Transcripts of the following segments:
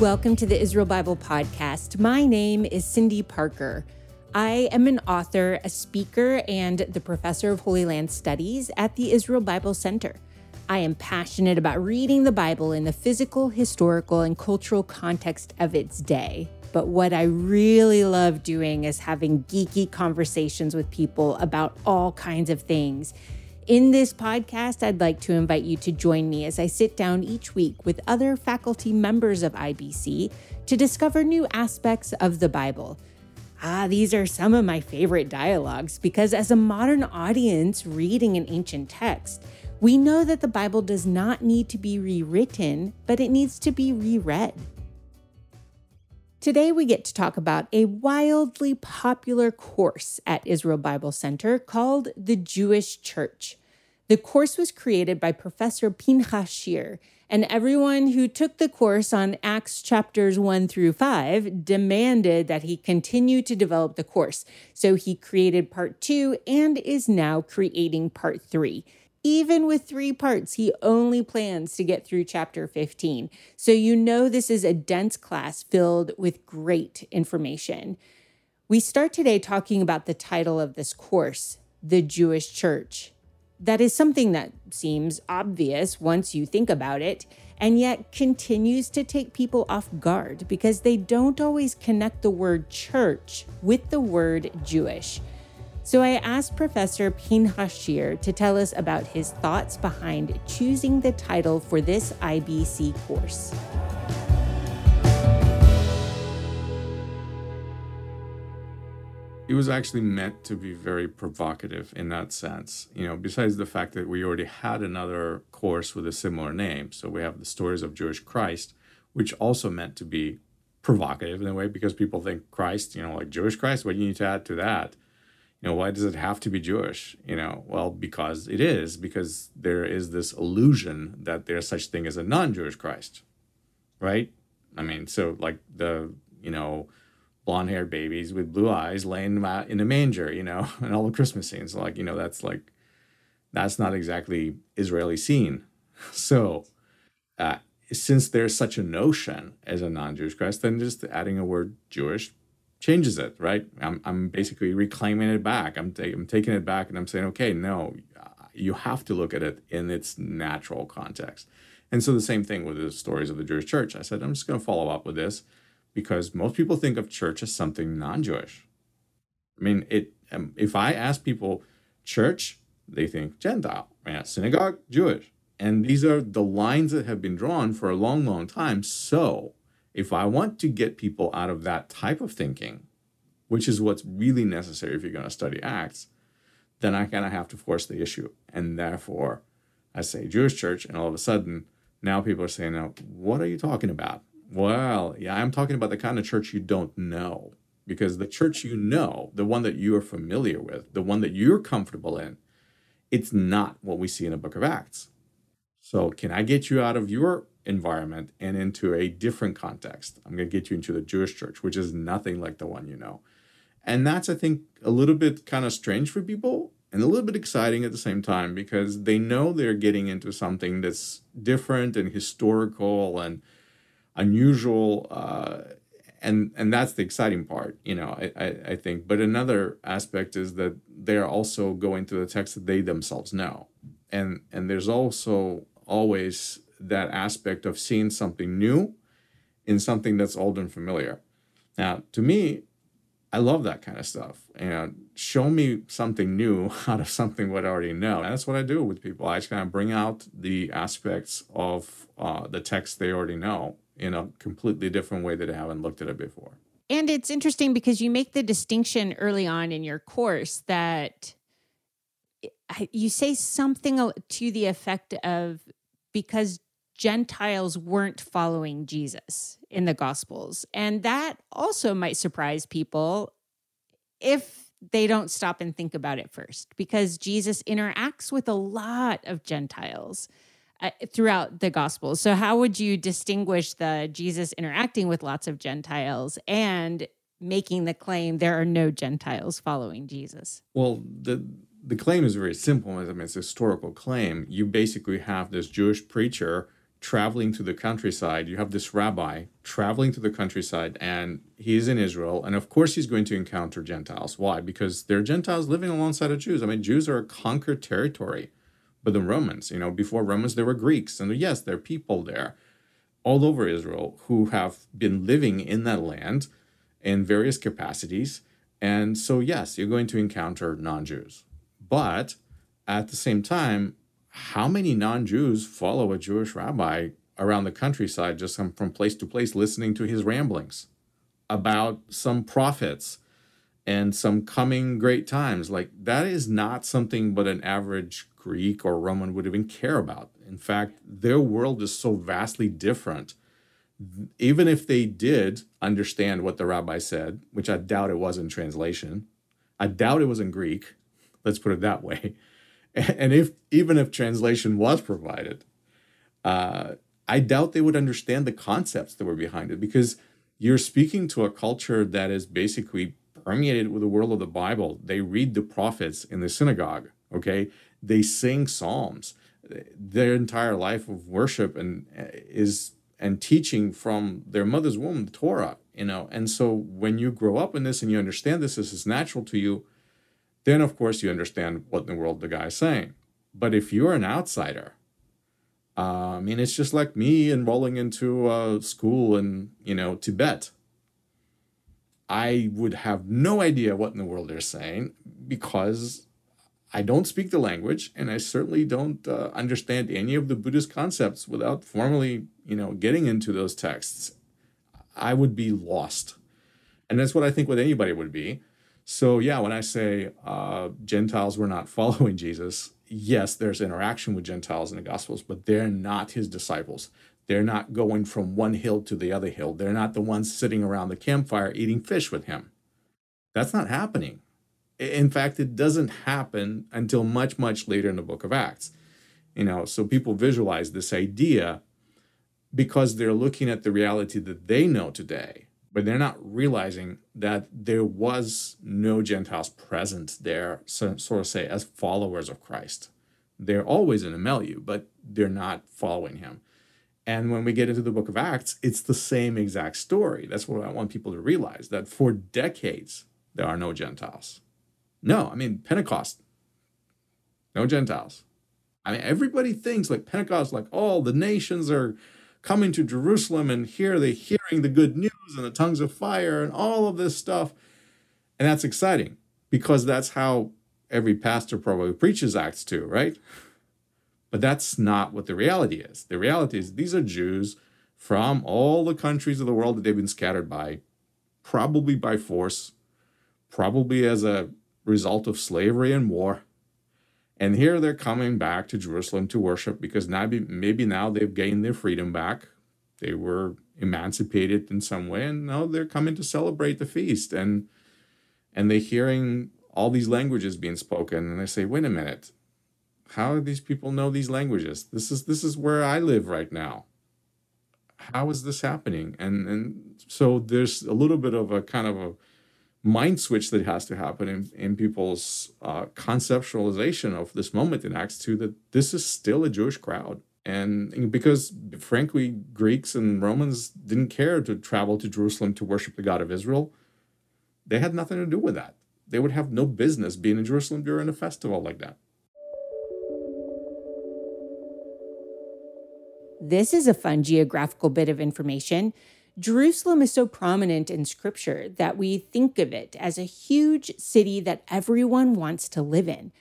Welcome to the Israel Bible Podcast. My name is Cyndi Parker. I am an author, a speaker, and the professor of Holy Land Studies at the Israel Bible Center. I am passionate about reading the Bible in the physical, historical, and cultural context of its day. But what I really love doing is having geeky conversations with people about all kinds of things in this podcast, I'd like to invite you to join me as I sit down each week with other faculty members of IBC to discover new aspects of the Bible. Ah, these are some of my favorite dialogues because, as a modern audience reading an ancient text, we know that the Bible does not need to be rewritten, but it needs to be reread. Today, we get to talk about a wildly popular course at Israel Bible Center called the Jewish Church. The course was created by Professor Pinchas Shir, and everyone who took the course on Acts chapters 1 through 5 demanded that he continue to develop the course. So he created part 2 and is now creating part 3. Even with three parts, he only plans to get through chapter 15. So you know this is a dense class filled with great information. We start today talking about the title of this course, The Jewish Church. That is something that seems obvious once you think about it, and yet continues to take people off guard because they don't always connect the word church with the word Jewish. So I asked Professor Pinchas Shir to tell us about his thoughts behind choosing the title for this IBC course. It was actually meant to be very provocative in that sense. You know, besides the fact that we already had another course with a similar name. So we have the stories of Jewish Christ, which also meant to be provocative in a way because people think Christ, you know, like Jewish Christ, what do you need to add to that? you know why does it have to be jewish you know well because it is because there is this illusion that there's such thing as a non-jewish christ right i mean so like the you know blonde haired babies with blue eyes laying in a manger you know and all the christmas scenes like you know that's like that's not exactly israeli scene so uh, since there's such a notion as a non-jewish christ then just adding a word jewish changes it, right? I'm, I'm basically reclaiming it back. I'm, ta- I'm taking it back and I'm saying, okay, no, you have to look at it in its natural context. And so the same thing with the stories of the Jewish church. I said, I'm just going to follow up with this because most people think of church as something non Jewish. I mean, it. Um, if I ask people, church, they think Gentile. Yeah, synagogue, Jewish. And these are the lines that have been drawn for a long, long time. So if I want to get people out of that type of thinking, which is what's really necessary if you're going to study Acts, then I kind of have to force the issue. And therefore, I say Jewish church, and all of a sudden, now people are saying, now, what are you talking about? Well, yeah, I'm talking about the kind of church you don't know. Because the church you know, the one that you are familiar with, the one that you're comfortable in, it's not what we see in the book of Acts. So, can I get you out of your environment and into a different context. I'm going to get you into the Jewish church, which is nothing like the one you know. And that's, I think, a little bit kind of strange for people and a little bit exciting at the same time because they know they're getting into something that's different and historical and unusual. Uh, and and that's the exciting part, you know, I, I, I think. But another aspect is that they're also going to the text that they themselves know. And and there's also always that aspect of seeing something new in something that's old and familiar. Now, to me, I love that kind of stuff. And show me something new out of something what I already know. And that's what I do with people. I just kind of bring out the aspects of uh, the text they already know in a completely different way that I haven't looked at it before. And it's interesting because you make the distinction early on in your course that you say something to the effect of because Gentiles weren't following Jesus in the Gospels. And that also might surprise people if they don't stop and think about it first, because Jesus interacts with a lot of Gentiles uh, throughout the Gospels. So, how would you distinguish the Jesus interacting with lots of Gentiles and making the claim there are no Gentiles following Jesus? Well, the the claim is very simple. I mean, it's a historical claim. You basically have this Jewish preacher traveling to the countryside. You have this rabbi traveling to the countryside, and he's in Israel. And of course, he's going to encounter Gentiles. Why? Because they're Gentiles living alongside of Jews. I mean, Jews are a conquered territory. But the Romans, you know, before Romans, there were Greeks. And yes, there are people there all over Israel who have been living in that land in various capacities. And so, yes, you're going to encounter non Jews. But at the same time, how many non Jews follow a Jewish rabbi around the countryside, just from place to place, listening to his ramblings about some prophets and some coming great times? Like, that is not something but an average Greek or Roman would even care about. In fact, their world is so vastly different. Even if they did understand what the rabbi said, which I doubt it was in translation, I doubt it was in Greek, let's put it that way and if even if translation was provided, uh, I doubt they would understand the concepts that were behind it because you're speaking to a culture that is basically permeated with the world of the Bible. They read the prophets in the synagogue. Okay, they sing psalms. Their entire life of worship and uh, is and teaching from their mother's womb, the Torah. You know, and so when you grow up in this and you understand this, this is natural to you then of course you understand what in the world the guy is saying. But if you're an outsider, uh, I mean, it's just like me enrolling into a school in, you know, Tibet. I would have no idea what in the world they're saying because I don't speak the language and I certainly don't uh, understand any of the Buddhist concepts without formally, you know, getting into those texts. I would be lost. And that's what I think what anybody would be. So, yeah, when I say uh, Gentiles were not following Jesus, yes, there's interaction with Gentiles in the Gospels, but they're not his disciples. They're not going from one hill to the other hill. They're not the ones sitting around the campfire eating fish with him. That's not happening. In fact, it doesn't happen until much, much later in the book of Acts. You know, so people visualize this idea because they're looking at the reality that they know today but they're not realizing that there was no Gentiles present there, so, sort of say, as followers of Christ. They're always in the milieu, but they're not following him. And when we get into the book of Acts, it's the same exact story. That's what I want people to realize that for decades, there are no Gentiles. No, I mean, Pentecost, no Gentiles. I mean, everybody thinks like Pentecost, like, oh, the nations are coming to Jerusalem and here they're hearing the good news and the tongues of fire and all of this stuff. And that's exciting because that's how every pastor probably preaches Acts 2, right? But that's not what the reality is. The reality is these are Jews from all the countries of the world that they've been scattered by, probably by force, probably as a result of slavery and war. And here they're coming back to Jerusalem to worship because now maybe now they've gained their freedom back. They were emancipated in some way, and now they're coming to celebrate the feast. And and they're hearing all these languages being spoken, and they say, "Wait a minute, how do these people know these languages? This is this is where I live right now. How is this happening?" And and so there's a little bit of a kind of a mind switch that has to happen in, in people's uh, conceptualization of this moment in Acts 2 that this is still a Jewish crowd. And because, frankly, Greeks and Romans didn't care to travel to Jerusalem to worship the God of Israel, they had nothing to do with that. They would have no business being in Jerusalem during a festival like that. This is a fun geographical bit of information. Jerusalem is so prominent in scripture that we think of it as a huge city that everyone wants to live in.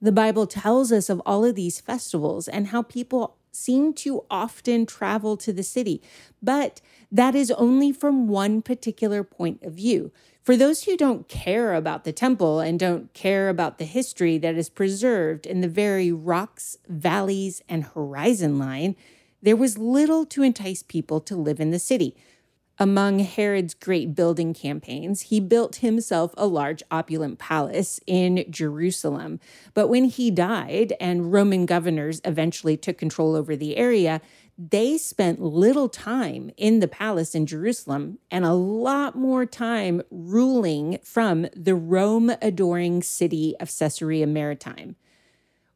The Bible tells us of all of these festivals and how people seem to often travel to the city, but that is only from one particular point of view. For those who don't care about the temple and don't care about the history that is preserved in the very rocks, valleys, and horizon line, there was little to entice people to live in the city. Among Herod's great building campaigns, he built himself a large opulent palace in Jerusalem. But when he died and Roman governors eventually took control over the area, they spent little time in the palace in Jerusalem and a lot more time ruling from the Rome adoring city of Caesarea Maritima.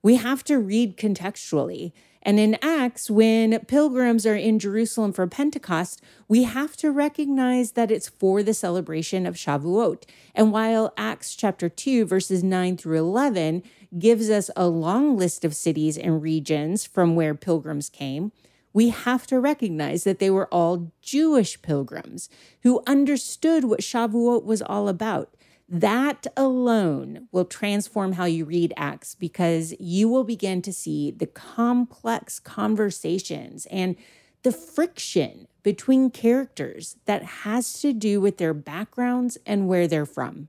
We have to read contextually And in Acts, when pilgrims are in Jerusalem for Pentecost, we have to recognize that it's for the celebration of Shavuot. And while Acts chapter 2, verses 9 through 11 gives us a long list of cities and regions from where pilgrims came, we have to recognize that they were all Jewish pilgrims who understood what Shavuot was all about. That alone will transform how you read Acts because you will begin to see the complex conversations and the friction between characters that has to do with their backgrounds and where they're from.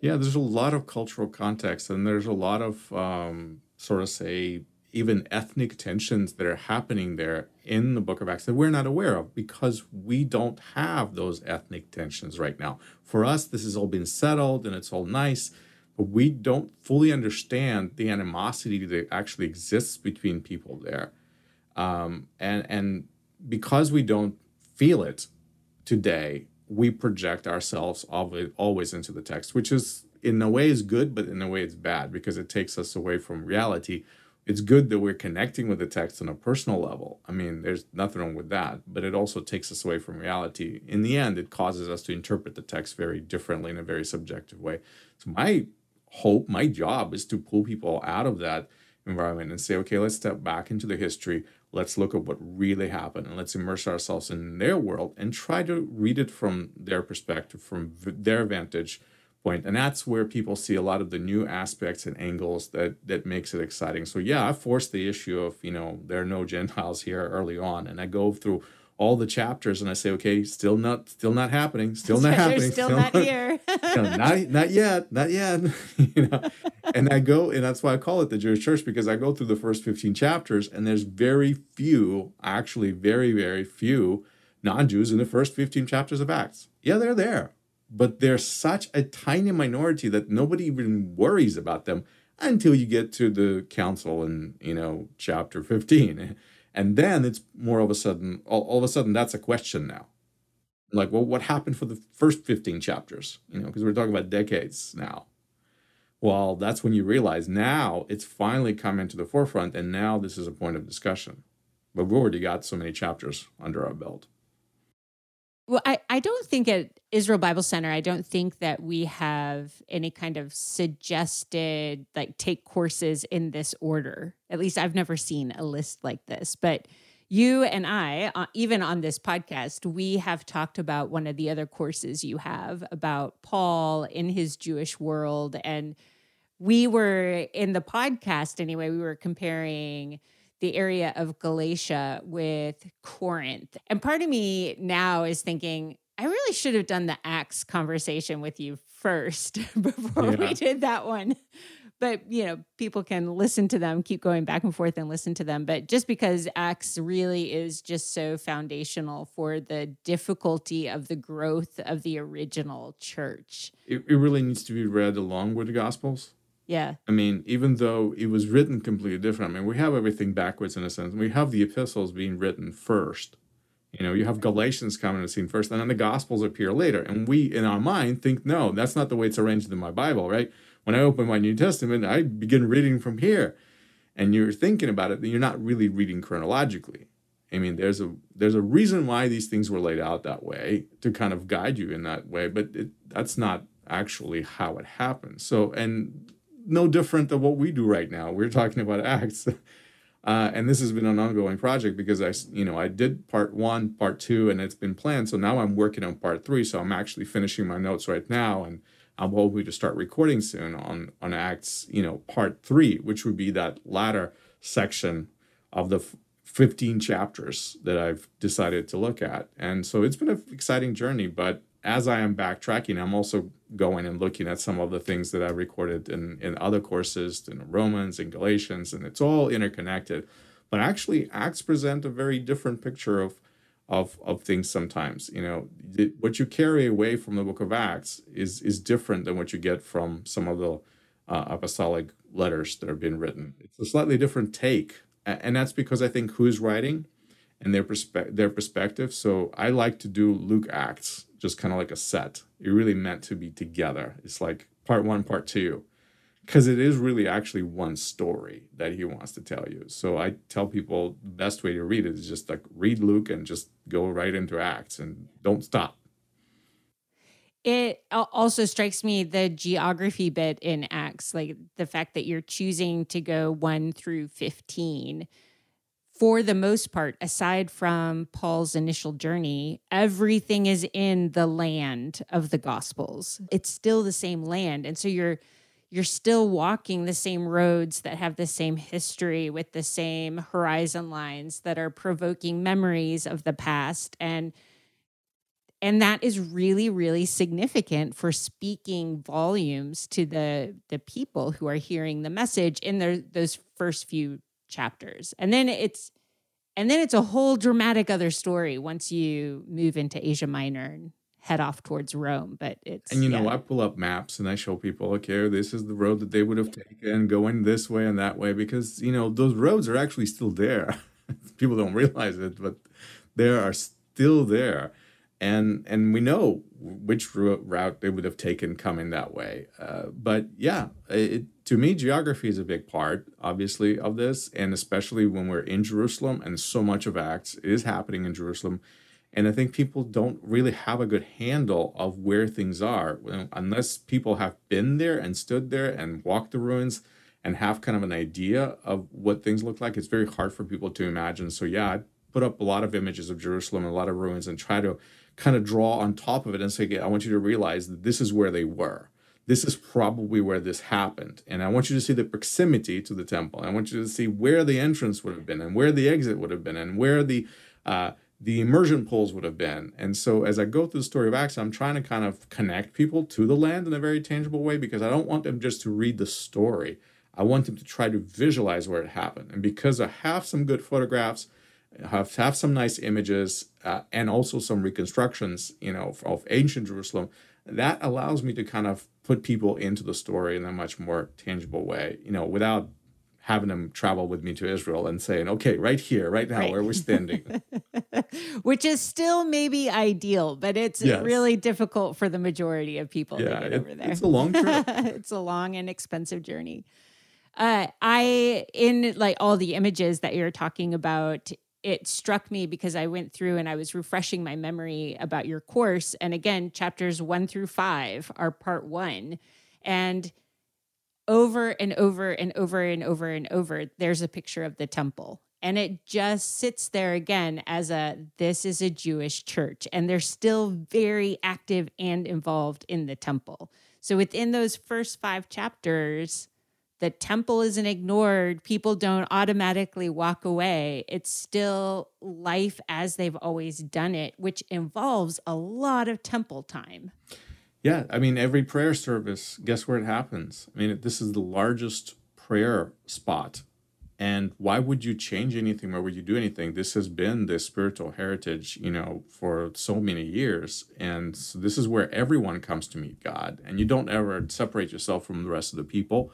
Yeah, there's a lot of cultural context and there's a lot of um, sort of say even ethnic tensions that are happening there in the book of acts that we're not aware of because we don't have those ethnic tensions right now for us this has all been settled and it's all nice but we don't fully understand the animosity that actually exists between people there um, and and because we don't feel it today we project ourselves always, always into the text which is in a way is good, but in a way it's bad because it takes us away from reality. It's good that we're connecting with the text on a personal level. I mean, there's nothing wrong with that, but it also takes us away from reality. In the end, it causes us to interpret the text very differently in a very subjective way. So, my hope, my job is to pull people out of that environment and say, okay, let's step back into the history. Let's look at what really happened and let's immerse ourselves in their world and try to read it from their perspective, from their vantage point. And that's where people see a lot of the new aspects and angles that that makes it exciting. So yeah i forced the issue of you know there are no gentiles here early on. And i go through all the chapters and i say okay still not still not happening still not happening still, still not here. You know, not, not yet not yet you know. And i go and that's why i call it the jewish church because i go through the first 15 chapters and there's very few actually very very few non-jews in the first 15 chapters of acts. Yeah they're there but they're such a tiny minority that nobody even worries about them until you get to the council in you know chapter 15 and then it's more of a sudden all, all of a sudden that's a question now. Like well what happened for the first 15 chapters? You know because we're talking about decades now. Well that's when you realize now it's finally come into the forefront and now this is a point of discussion. But we've already got so many chapters under our belt well, I, I don't think at Israel Bible Center, I don't think that we have any kind of suggested, like, take courses in this order. At least I've never seen a list like this. But you and I, uh, even on this podcast, we have talked about one of the other courses you have about Paul in his Jewish world. And we were in the podcast anyway, we were comparing the area of Galatia with Corinth. And part of me now is thinking, I really should have done the Acts conversation with you first before yeah. we did that one. But, you know, people can listen to them, keep going back and forth and listen to them. But just because Acts really is just so foundational for the difficulty of the growth of the original church. It, it really needs to be read along with the Gospels. Yeah. I mean, even though it was written completely different, I mean, we have everything backwards in a sense. We have the epistles being written first. You know, you have Galatians coming to scene first, and then the Gospels appear later. And we, in our mind, think, no, that's not the way it's arranged in my Bible, right? When I open my New Testament, I begin reading from here. And you're thinking about it, then you're not really reading chronologically. I mean, there's a there's a reason why these things were laid out that way to kind of guide you in that way, but it, that's not actually how it happens. So, and no different than what we do right now. We're talking about acts. Uh, and this has been an ongoing project because I, you know, I did part one, part two, and it's been planned. So now I'm working on part three. So I'm actually finishing my notes right now, and I'm hoping to start recording soon on on Acts, you know, part three, which would be that latter section of the 15 chapters that I've decided to look at. And so it's been an exciting journey, but as I am backtracking, I'm also going and looking at some of the things that I recorded in, in other courses, in Romans and Galatians, and it's all interconnected. But actually, Acts present a very different picture of of of things sometimes. You know, what you carry away from the book of Acts is is different than what you get from some of the uh, apostolic letters that are being written. It's a slightly different take, and that's because I think who's writing and their perspe- their perspective. So I like to do Luke Acts just kind of like a set. It really meant to be together. It's like part one, part two, because it is really actually one story that he wants to tell you. So I tell people the best way to read it is just like read Luke and just go right into Acts and don't stop. It also strikes me the geography bit in Acts, like the fact that you're choosing to go 1 through 15 for the most part, aside from Paul's initial journey, everything is in the land of the Gospels. It's still the same land. And so you're you're still walking the same roads that have the same history with the same horizon lines that are provoking memories of the past and and that is really really significant for speaking volumes to the the people who are hearing the message in their those first few chapters and then it's and then it's a whole dramatic other story once you move into asia minor and head off towards Rome. But it's and you know, yeah. I pull up maps and I show people, okay, this is the road that they would have taken, going this way and that way, because you know those roads are actually still there. people don't realize it, but they are still there, and and we know which route they would have taken coming that way. Uh, but yeah, it, to me, geography is a big part, obviously, of this, and especially when we're in Jerusalem and so much of Acts is happening in Jerusalem and I think people don't really have a good handle of where things are unless people have been there and stood there and walked the ruins and have kind of an idea of what things look like. It's very hard for people to imagine. So, yeah, I put up a lot of images of Jerusalem and a lot of ruins and try to kind of draw on top of it and say, I want you to realize that this is where they were. This is probably where this happened. And I want you to see the proximity to the temple. I want you to see where the entrance would have been and where the exit would have been and where the uh, the immersion pools would have been. And so as I go through the story of Acts, I'm trying to kind of connect people to the land in a very tangible way because I don't want them just to read the story. I want them to try to visualize where it happened. And because I have some good photographs, have have some nice images, uh, and also some reconstructions, you know, of, of ancient Jerusalem, that allows me to kind of put people into the story in a much more tangible way, you know, without having them travel with me to Israel and saying, okay, right here, right now, right. where we're standing. Which is still maybe ideal, but it's yes. really difficult for the majority of people yeah, to get it, over there. It's a long trip. it's a long and expensive journey. Uh, I, in like all the images that you're talking about, it struck me because I went through and I was refreshing my memory about your course. And again, chapters one through five are part one. And over and over and over and over and over, there's a picture of the temple. And it just sits there again as a this is a Jewish church. And they're still very active and involved in the temple. So within those first five chapters, the temple isn't ignored. People don't automatically walk away. It's still life as they've always done it, which involves a lot of temple time. Yeah, I mean, every prayer service, guess where it happens? I mean, this is the largest prayer spot. And why would you change anything? Why would you do anything? This has been the spiritual heritage, you know, for so many years. And so this is where everyone comes to meet God. And you don't ever separate yourself from the rest of the people.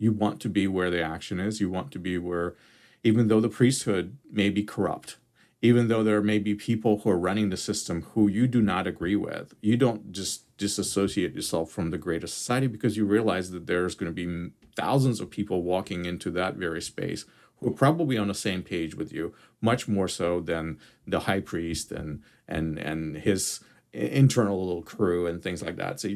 You want to be where the action is. You want to be where, even though the priesthood may be corrupt, even though there may be people who are running the system who you do not agree with, you don't just disassociate yourself from the greater society because you realize that there's going to be thousands of people walking into that very space who are probably on the same page with you, much more so than the high priest and and and his internal little crew and things like that. So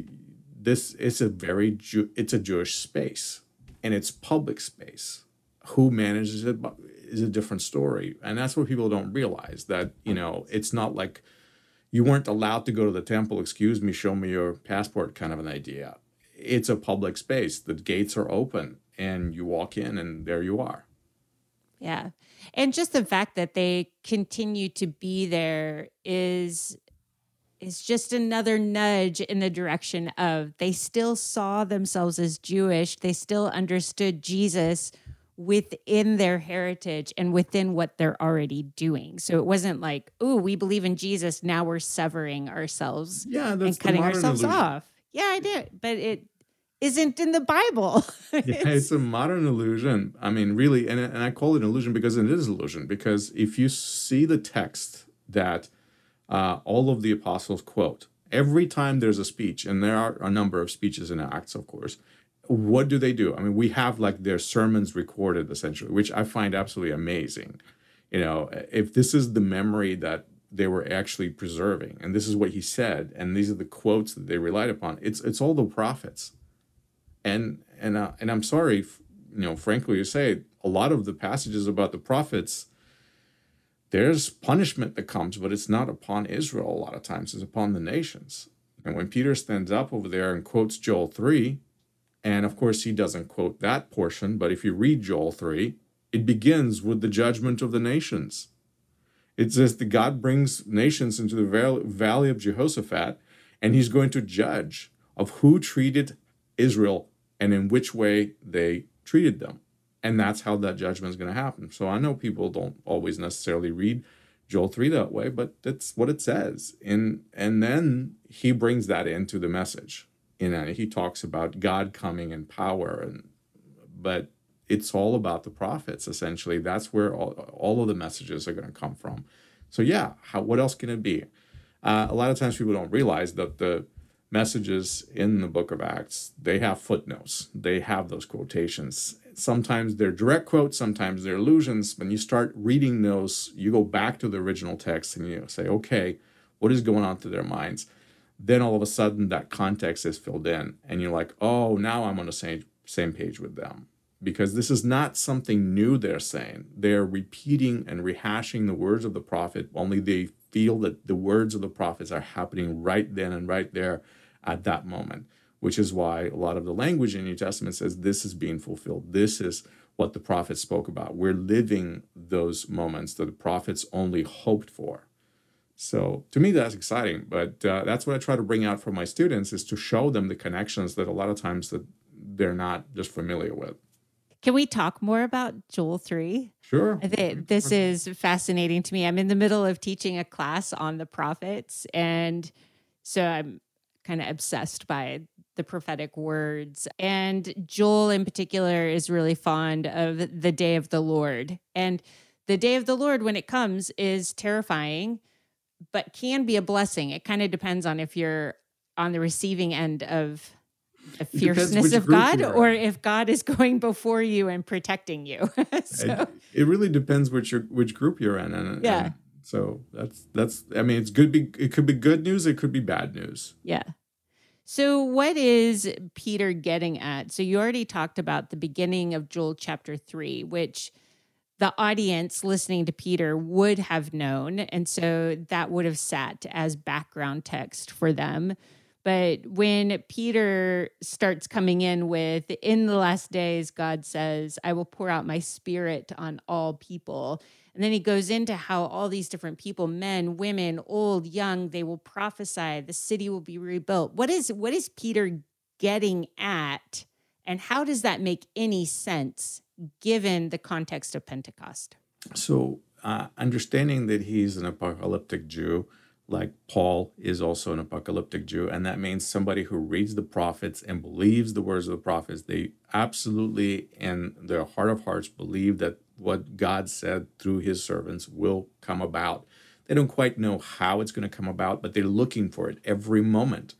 this is a very Jew, it's a Jewish space and it's public space. Who manages it is a different story. And that's what people don't realize that, you know, it's not like you weren't allowed to go to the temple, excuse me, show me your passport kind of an idea. It's a public space. The gates are open and you walk in and there you are. Yeah. And just the fact that they continue to be there is is just another nudge in the direction of they still saw themselves as Jewish. They still understood Jesus within their heritage and within what they're already doing. So it wasn't like, oh, we believe in Jesus, now we're severing ourselves yeah, and cutting ourselves illusion. off. Yeah, I did. But it isn't in the Bible. it's, yeah, it's a modern illusion. I mean, really, and, and I call it an illusion because it is illusion. Because if you see the text that uh, all of the apostles quote, every time there's a speech, and there are a number of speeches in Acts, of course, what do they do? I mean, we have like their sermons recorded essentially, which I find absolutely amazing. You know, if this is the memory that they were actually preserving, and this is what he said, and these are the quotes that they relied upon, it's it's all the prophets. And and uh, and I'm sorry, you know, frankly to say, a lot of the passages about the prophets, there's punishment that comes, but it's not upon Israel a lot of times, it's upon the nations. And when Peter stands up over there and quotes Joel 3, and of course, he doesn't quote that portion, but if you read Joel 3, it begins with the judgment of the nations. It says that God brings nations into the valley of Jehoshaphat, and he's going to judge of who treated Israel and in which way they treated them. And that's how that judgment is going to happen. So I know people don't always necessarily read Joel 3 that way, but that's what it says. And and then he brings that into the message. You know he talks about god coming in power and but it's all about the prophets essentially. That's where all, all of the messages are going to come from. So yeah how, what else can it be? Uh, a lot of times people don't realize that the messages in the book of acts they have footnotes. They have those quotations sometimes they're direct quotes sometimes they're allusions. When you start reading those you go back to the original text and you say okay what is going on through their minds? Then all of a sudden that context is filled in and you're like oh now i'm on the same same page with them. Because this is not something new they're saying. They're repeating and rehashing the words of the prophet. Only they feel that the words of the prophets are happening right then and right there at that moment which is why a lot of the language in the new testament says this is being fulfilled this is what the prophets spoke about we're living those moments that the prophets only hoped for so to me, that's exciting. But uh, that's what I try to bring out for my students is to show them the connections that a lot of times that they're not just familiar with. Can we talk more about Joel 3? Sure. this is fascinating to me. I'm in the middle of teaching a class on the prophets. And so I'm kind of obsessed by the prophetic words. And Joel, in particular, is really fond of the day of the Lord. And the day of the Lord, when it comes, is terrifying but can be a blessing. It kind of depends on if you're on the receiving end of the fierceness of God or if God is going before you and protecting you. so, it, it, really depends which your which group you're in. And, yeah. And so that's that's I mean it's good be it could be good news, it could be bad news. Yeah. So what is Peter getting at? So you already talked about the beginning of Joel chapter 3, which the audience listening to Peter would have known. And so that would have sat as background text for them. But when Peter starts coming in with, in the last days, God says, I will pour out my spirit on all people. And then he goes into how all these different people, men, women, old, young, they will prophesy, the city will be rebuilt. What is what is Peter getting at? And how does that make any sense given the context of Pentecost? So, uh, understanding that he's an apocalyptic Jew, like Paul is also an apocalyptic Jew, and that means somebody who reads the prophets and believes the words of the prophets. They absolutely, in their heart of hearts, believe that what God said through his servants will come about. They don't quite know how it's going to come about, but they're looking for it every moment.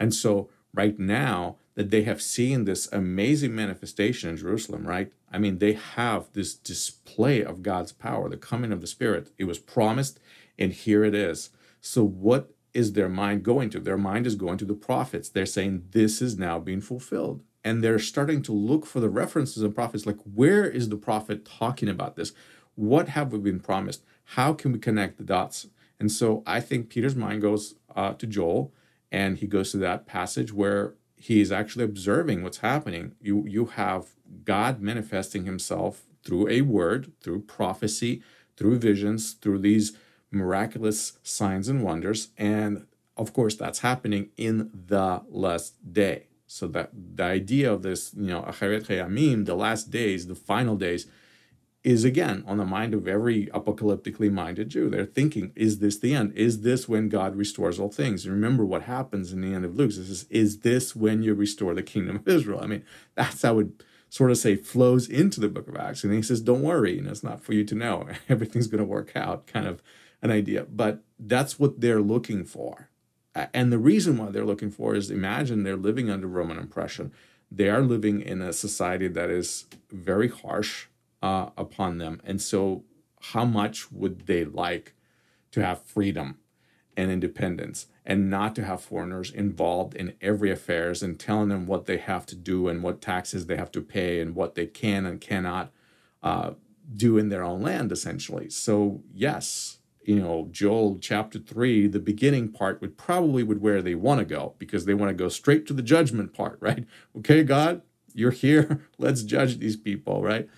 And so, right now, that they have seen this amazing manifestation in Jerusalem, right? I mean, they have this display of God's power, the coming of the Spirit. It was promised, and here it is. So, what is their mind going to? Their mind is going to the prophets. They're saying, This is now being fulfilled. And they're starting to look for the references in prophets like, where is the prophet talking about this? What have we been promised? How can we connect the dots? And so I think Peter's mind goes uh, to Joel and he goes to that passage where he is actually observing what's happening. You you have God manifesting himself through a word, through prophecy, through visions, through these miraculous signs and wonders. And of course, that's happening in the last day. So that the idea of this, you know, Acharet Hayamim, the last days, the final days, is again on the mind of every apocalyptically minded Jew. They're thinking, is this the end? Is this when God restores all things? Remember what happens in the end of Luke. This is, is this when you restore the kingdom of Israel? I mean, that's how it sort of say flows into the book of Acts. And he says, don't worry, know, it's not for you to know. Everything's going to work out, kind of an idea. But that's what they're looking for. And the reason why they're looking for is imagine they're living under Roman oppression they are living in a society that is very harsh uh, upon them. And so, how much would they like to have freedom and independence and not to have foreigners involved in every affairs and telling them what they have to do and what taxes they have to pay and what they can and cannot uh, do in their own land, essentially? So, yes, you know, Joel chapter three, the beginning part would probably would where they want to go because they want to go straight to the judgment part, right? Okay, God, you're here. Let's judge these people, right?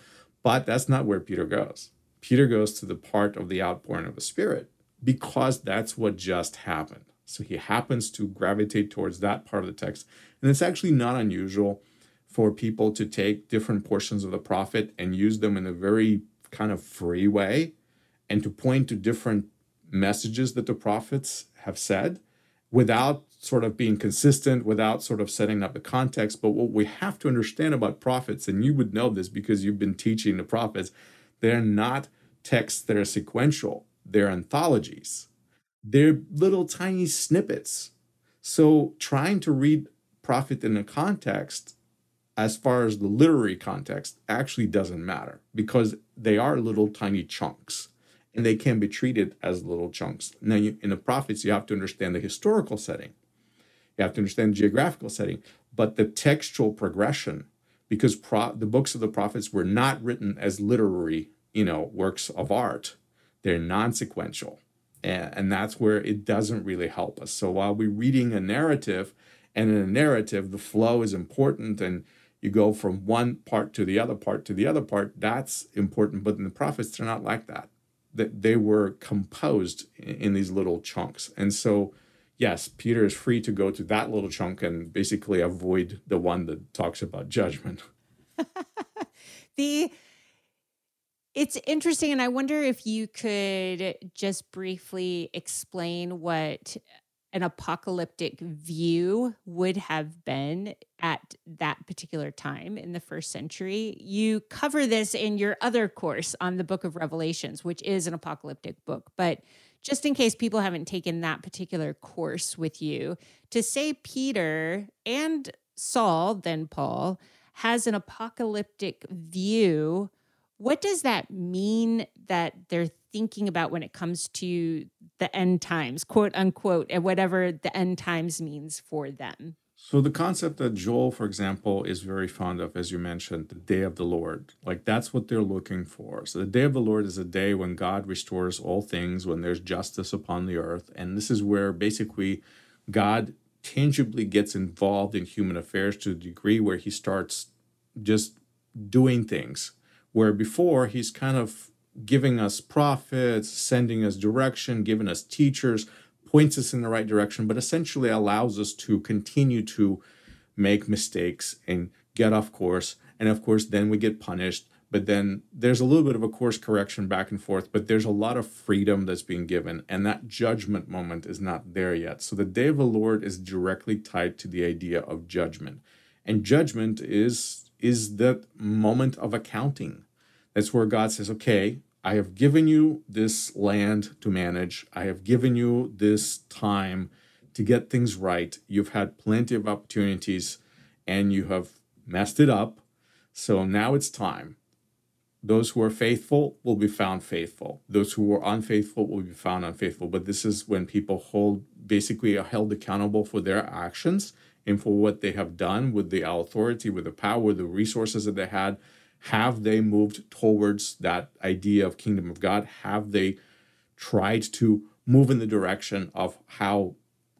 But that's not where Peter goes. Peter goes to the part of the outpouring of the Spirit because that's what just happened. So he happens to gravitate towards that part of the text. And it's actually not unusual for people to take different portions of the prophet and use them in a very kind of free way and to point to different messages that the prophets have said without sort of being consistent, without sort of setting up the context. But what we have to understand about prophets, and you would know this because you've been teaching the prophets, they're not texts that are sequential, they're anthologies. They're little tiny snippets. So trying to read prophet in a context as far as the literary context actually doesn't matter because they are little tiny chunks and they can be treated as little chunks. Now, you, in the prophets, you have to understand the historical setting, you have to understand the geographical setting, but the textual progression, because pro- the books of the prophets were not written as literary, you know, works of art. They're non-sequential, and, that's where it doesn't really help us. So while we're reading a narrative, and in a narrative, the flow is important, and you go from one part to the other part to the other part. That's important, but in the prophets, they're not like that that they were composed in these little chunks. And so, yes, Peter is free to go to that little chunk and basically avoid the one that talks about judgment. the it's interesting and I wonder if you could just briefly explain what an apocalyptic view would have been at that particular time in the first century. You cover this in your other course on the book of Revelations, which is an apocalyptic book. But just in case people haven't taken that particular course with you, to say Peter and Saul, then Paul, has an apocalyptic view, what does that mean that they're thinking about when it comes to the end times, quote unquote, and whatever the end times means for them. So the concept that Joel, for example, is very fond of, as you mentioned, the day of the Lord. Like that's what they're looking for. So the day of the Lord is a day when God restores all things, when there's justice upon the earth. And this is where basically God tangibly gets involved in human affairs to the degree where he starts just doing things. Where before he's kind of giving us prophets, sending us direction, giving us teachers, points us in the right direction, but essentially allows us to continue to make mistakes and get off course. And of course, then we get punished. But then there's a little bit of a course correction back and forth, but there's a lot of freedom that's being given. And that judgment moment is not there yet. So the day of the Lord is directly tied to the idea of judgment. And judgment is is that moment of accounting. That's where God says, okay, I have given you this land to manage. I have given you this time to get things right. You've had plenty of opportunities and you have messed it up. So now it's time. Those who are faithful will be found faithful. Those who are unfaithful will be found unfaithful. But this is when people hold basically are held accountable for their actions and for what they have done with the authority, with the power, the resources that they had have they moved towards that idea of kingdom of God? Have they tried to move in the direction of how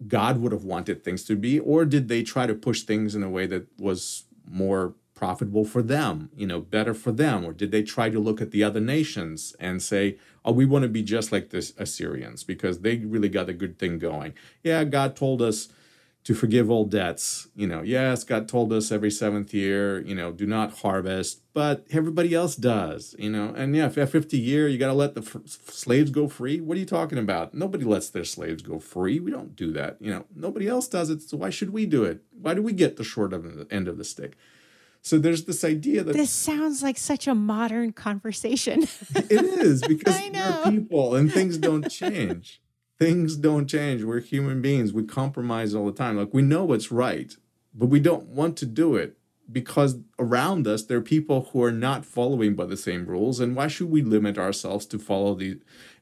God would have wanted things to be? Or did they try to push things in a way that was more profitable for them, you know, better for them? Or did they try to look at the other nations and say, oh, we want to be just like the Assyrians because they really got a good thing going? Yeah, God told us to forgive all debts. You know, yes, God told us every seventh year, you know, do not harvest, but everybody else does, you know. And yeah, if 50 year, you got to let the f- slaves go free. What are you talking about? Nobody lets their slaves go free. We don't do that. You know, nobody else does it. So why should we do it? Why do we get the short of the end of the stick? So there's this idea that this sounds like such a modern conversation. it is because we're people and things don't change things don't change. We're human beings. We compromise all the time. Like we know what's right, but we don't want to do it. because around us there are people who are not following by the same rules and why should we limit ourselves to follow the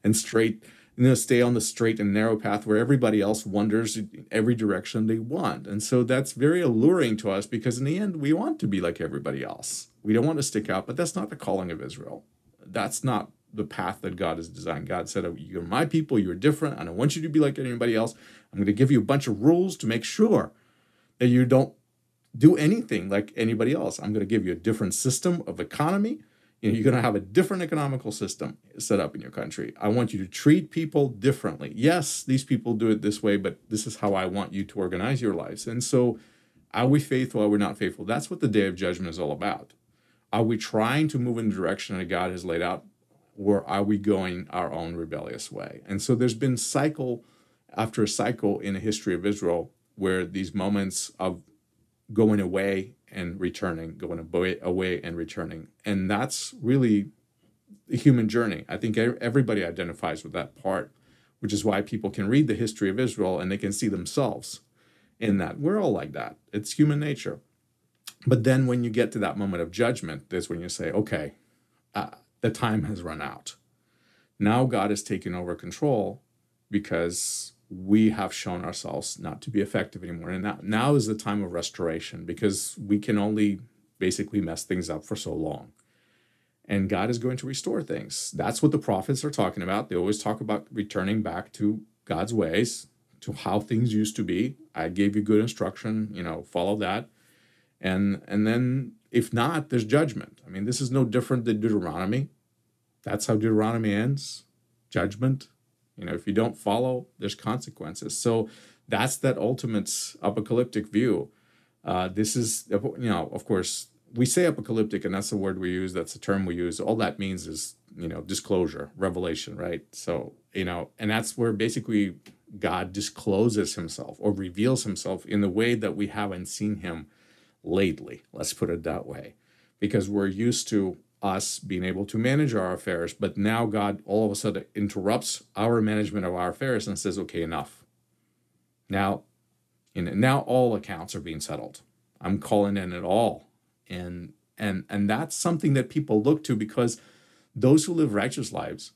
and straight you know stay on the straight and narrow path where everybody else wanders in every direction they want and so that's very alluring to us because in the end we want to be like everybody else we don't want to stick out but that's not the calling of israel that's not the path that god has designed god said oh, you're my people you're different i don't want you to be like anybody else i'm going to give you a bunch of rules to make sure that you don't do anything like anybody else. I'm going to give you a different system of economy. You know, you're going to have a different economical system set up in your country. I want you to treat people differently. Yes, these people do it this way, but this is how I want you to organize your lives. And so, are we faithful? Are we not faithful? That's what the day of judgment is all about. Are we trying to move in the direction that God has laid out, or are we going our own rebellious way? And so, there's been cycle after cycle in the history of Israel where these moments of going away and returning, going away, and returning. And that's really the human journey. I think everybody identifies with that part, which is why people can read the history of Israel and they can see themselves in that. We're all like that. It's human nature. But then when you get to that moment of judgment, that's when you say, okay, uh, the time has run out. Now God has taken over control because we have shown ourselves not to be effective anymore. And now, now is the time of restoration because we can only basically mess things up for so long. And God is going to restore things. That's what the prophets are talking about. They always talk about returning back to God's ways, to how things used to be. I gave you good instruction, you know, follow that. And and then if not, there's judgment. I mean, this is no different than Deuteronomy. That's how Deuteronomy ends. Judgment you know, if you don't follow, there's consequences. So that's that ultimate apocalyptic view. Uh, this is, you know, of course, we say apocalyptic, and that's the word we use. That's the term we use. All that means is, you know, disclosure, revelation, right? So, you know, and that's where basically God discloses himself or reveals himself in the way that we haven't seen him lately. Let's put it that way. Because we're used to us being able to manage our affairs. But now God all of a sudden interrupts our management of our affairs and says, okay, enough. Now, now all accounts are being settled. I'm calling in it all. And and and that's something that people look to because those who live righteous lives,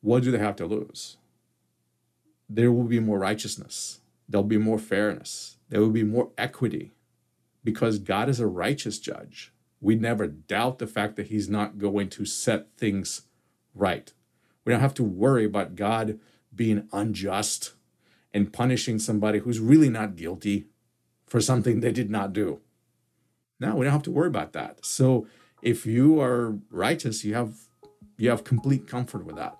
what do they have to lose? There will be more righteousness. There'll be more fairness. There will be more equity because God is a righteous judge we never doubt the fact that he's not going to set things right. We don't have to worry about God being unjust and punishing somebody who's really not guilty for something they did not do. No, we don't have to worry about that. So if you are righteous, you have you have complete comfort with that.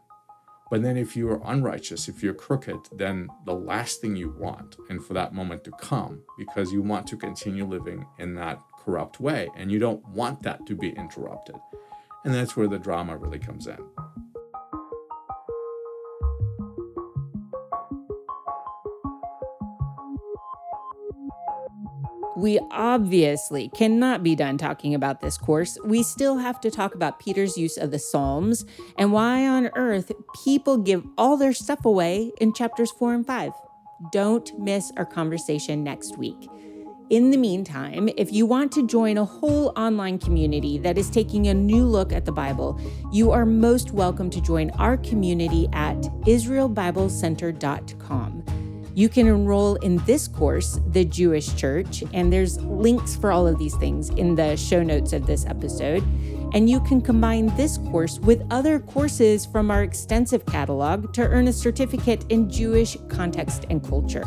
But then if you are unrighteous, if you're crooked, then the last thing you want, and for that moment to come, because you want to continue living in that corrupt way, and you don't want that to be interrupted. And that's where the drama really comes in. We obviously cannot be done talking about this course. We still have to talk about Peter's use of the Psalms and why on earth people give all their stuff away in chapters 4 and 5. Don't miss our conversation next week. In the meantime, if you want to join a whole online community that is taking a new look at the Bible, you are most welcome to join our community at israelbiblecenter.com. You can enroll in this course, The Jewish Church, and there's links for all of these things in the show notes of this episode. And you can combine this course with other courses from our extensive catalog to earn a certificate in Jewish context and culture.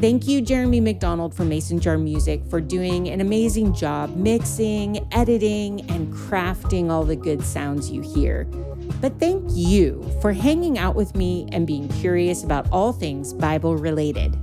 Thank you, Jeremy McDonald from Mason Jar Music, for doing an amazing job mixing, editing, and crafting all the good sounds you hear. But thank you for hanging out with me and being curious about all things Bible related.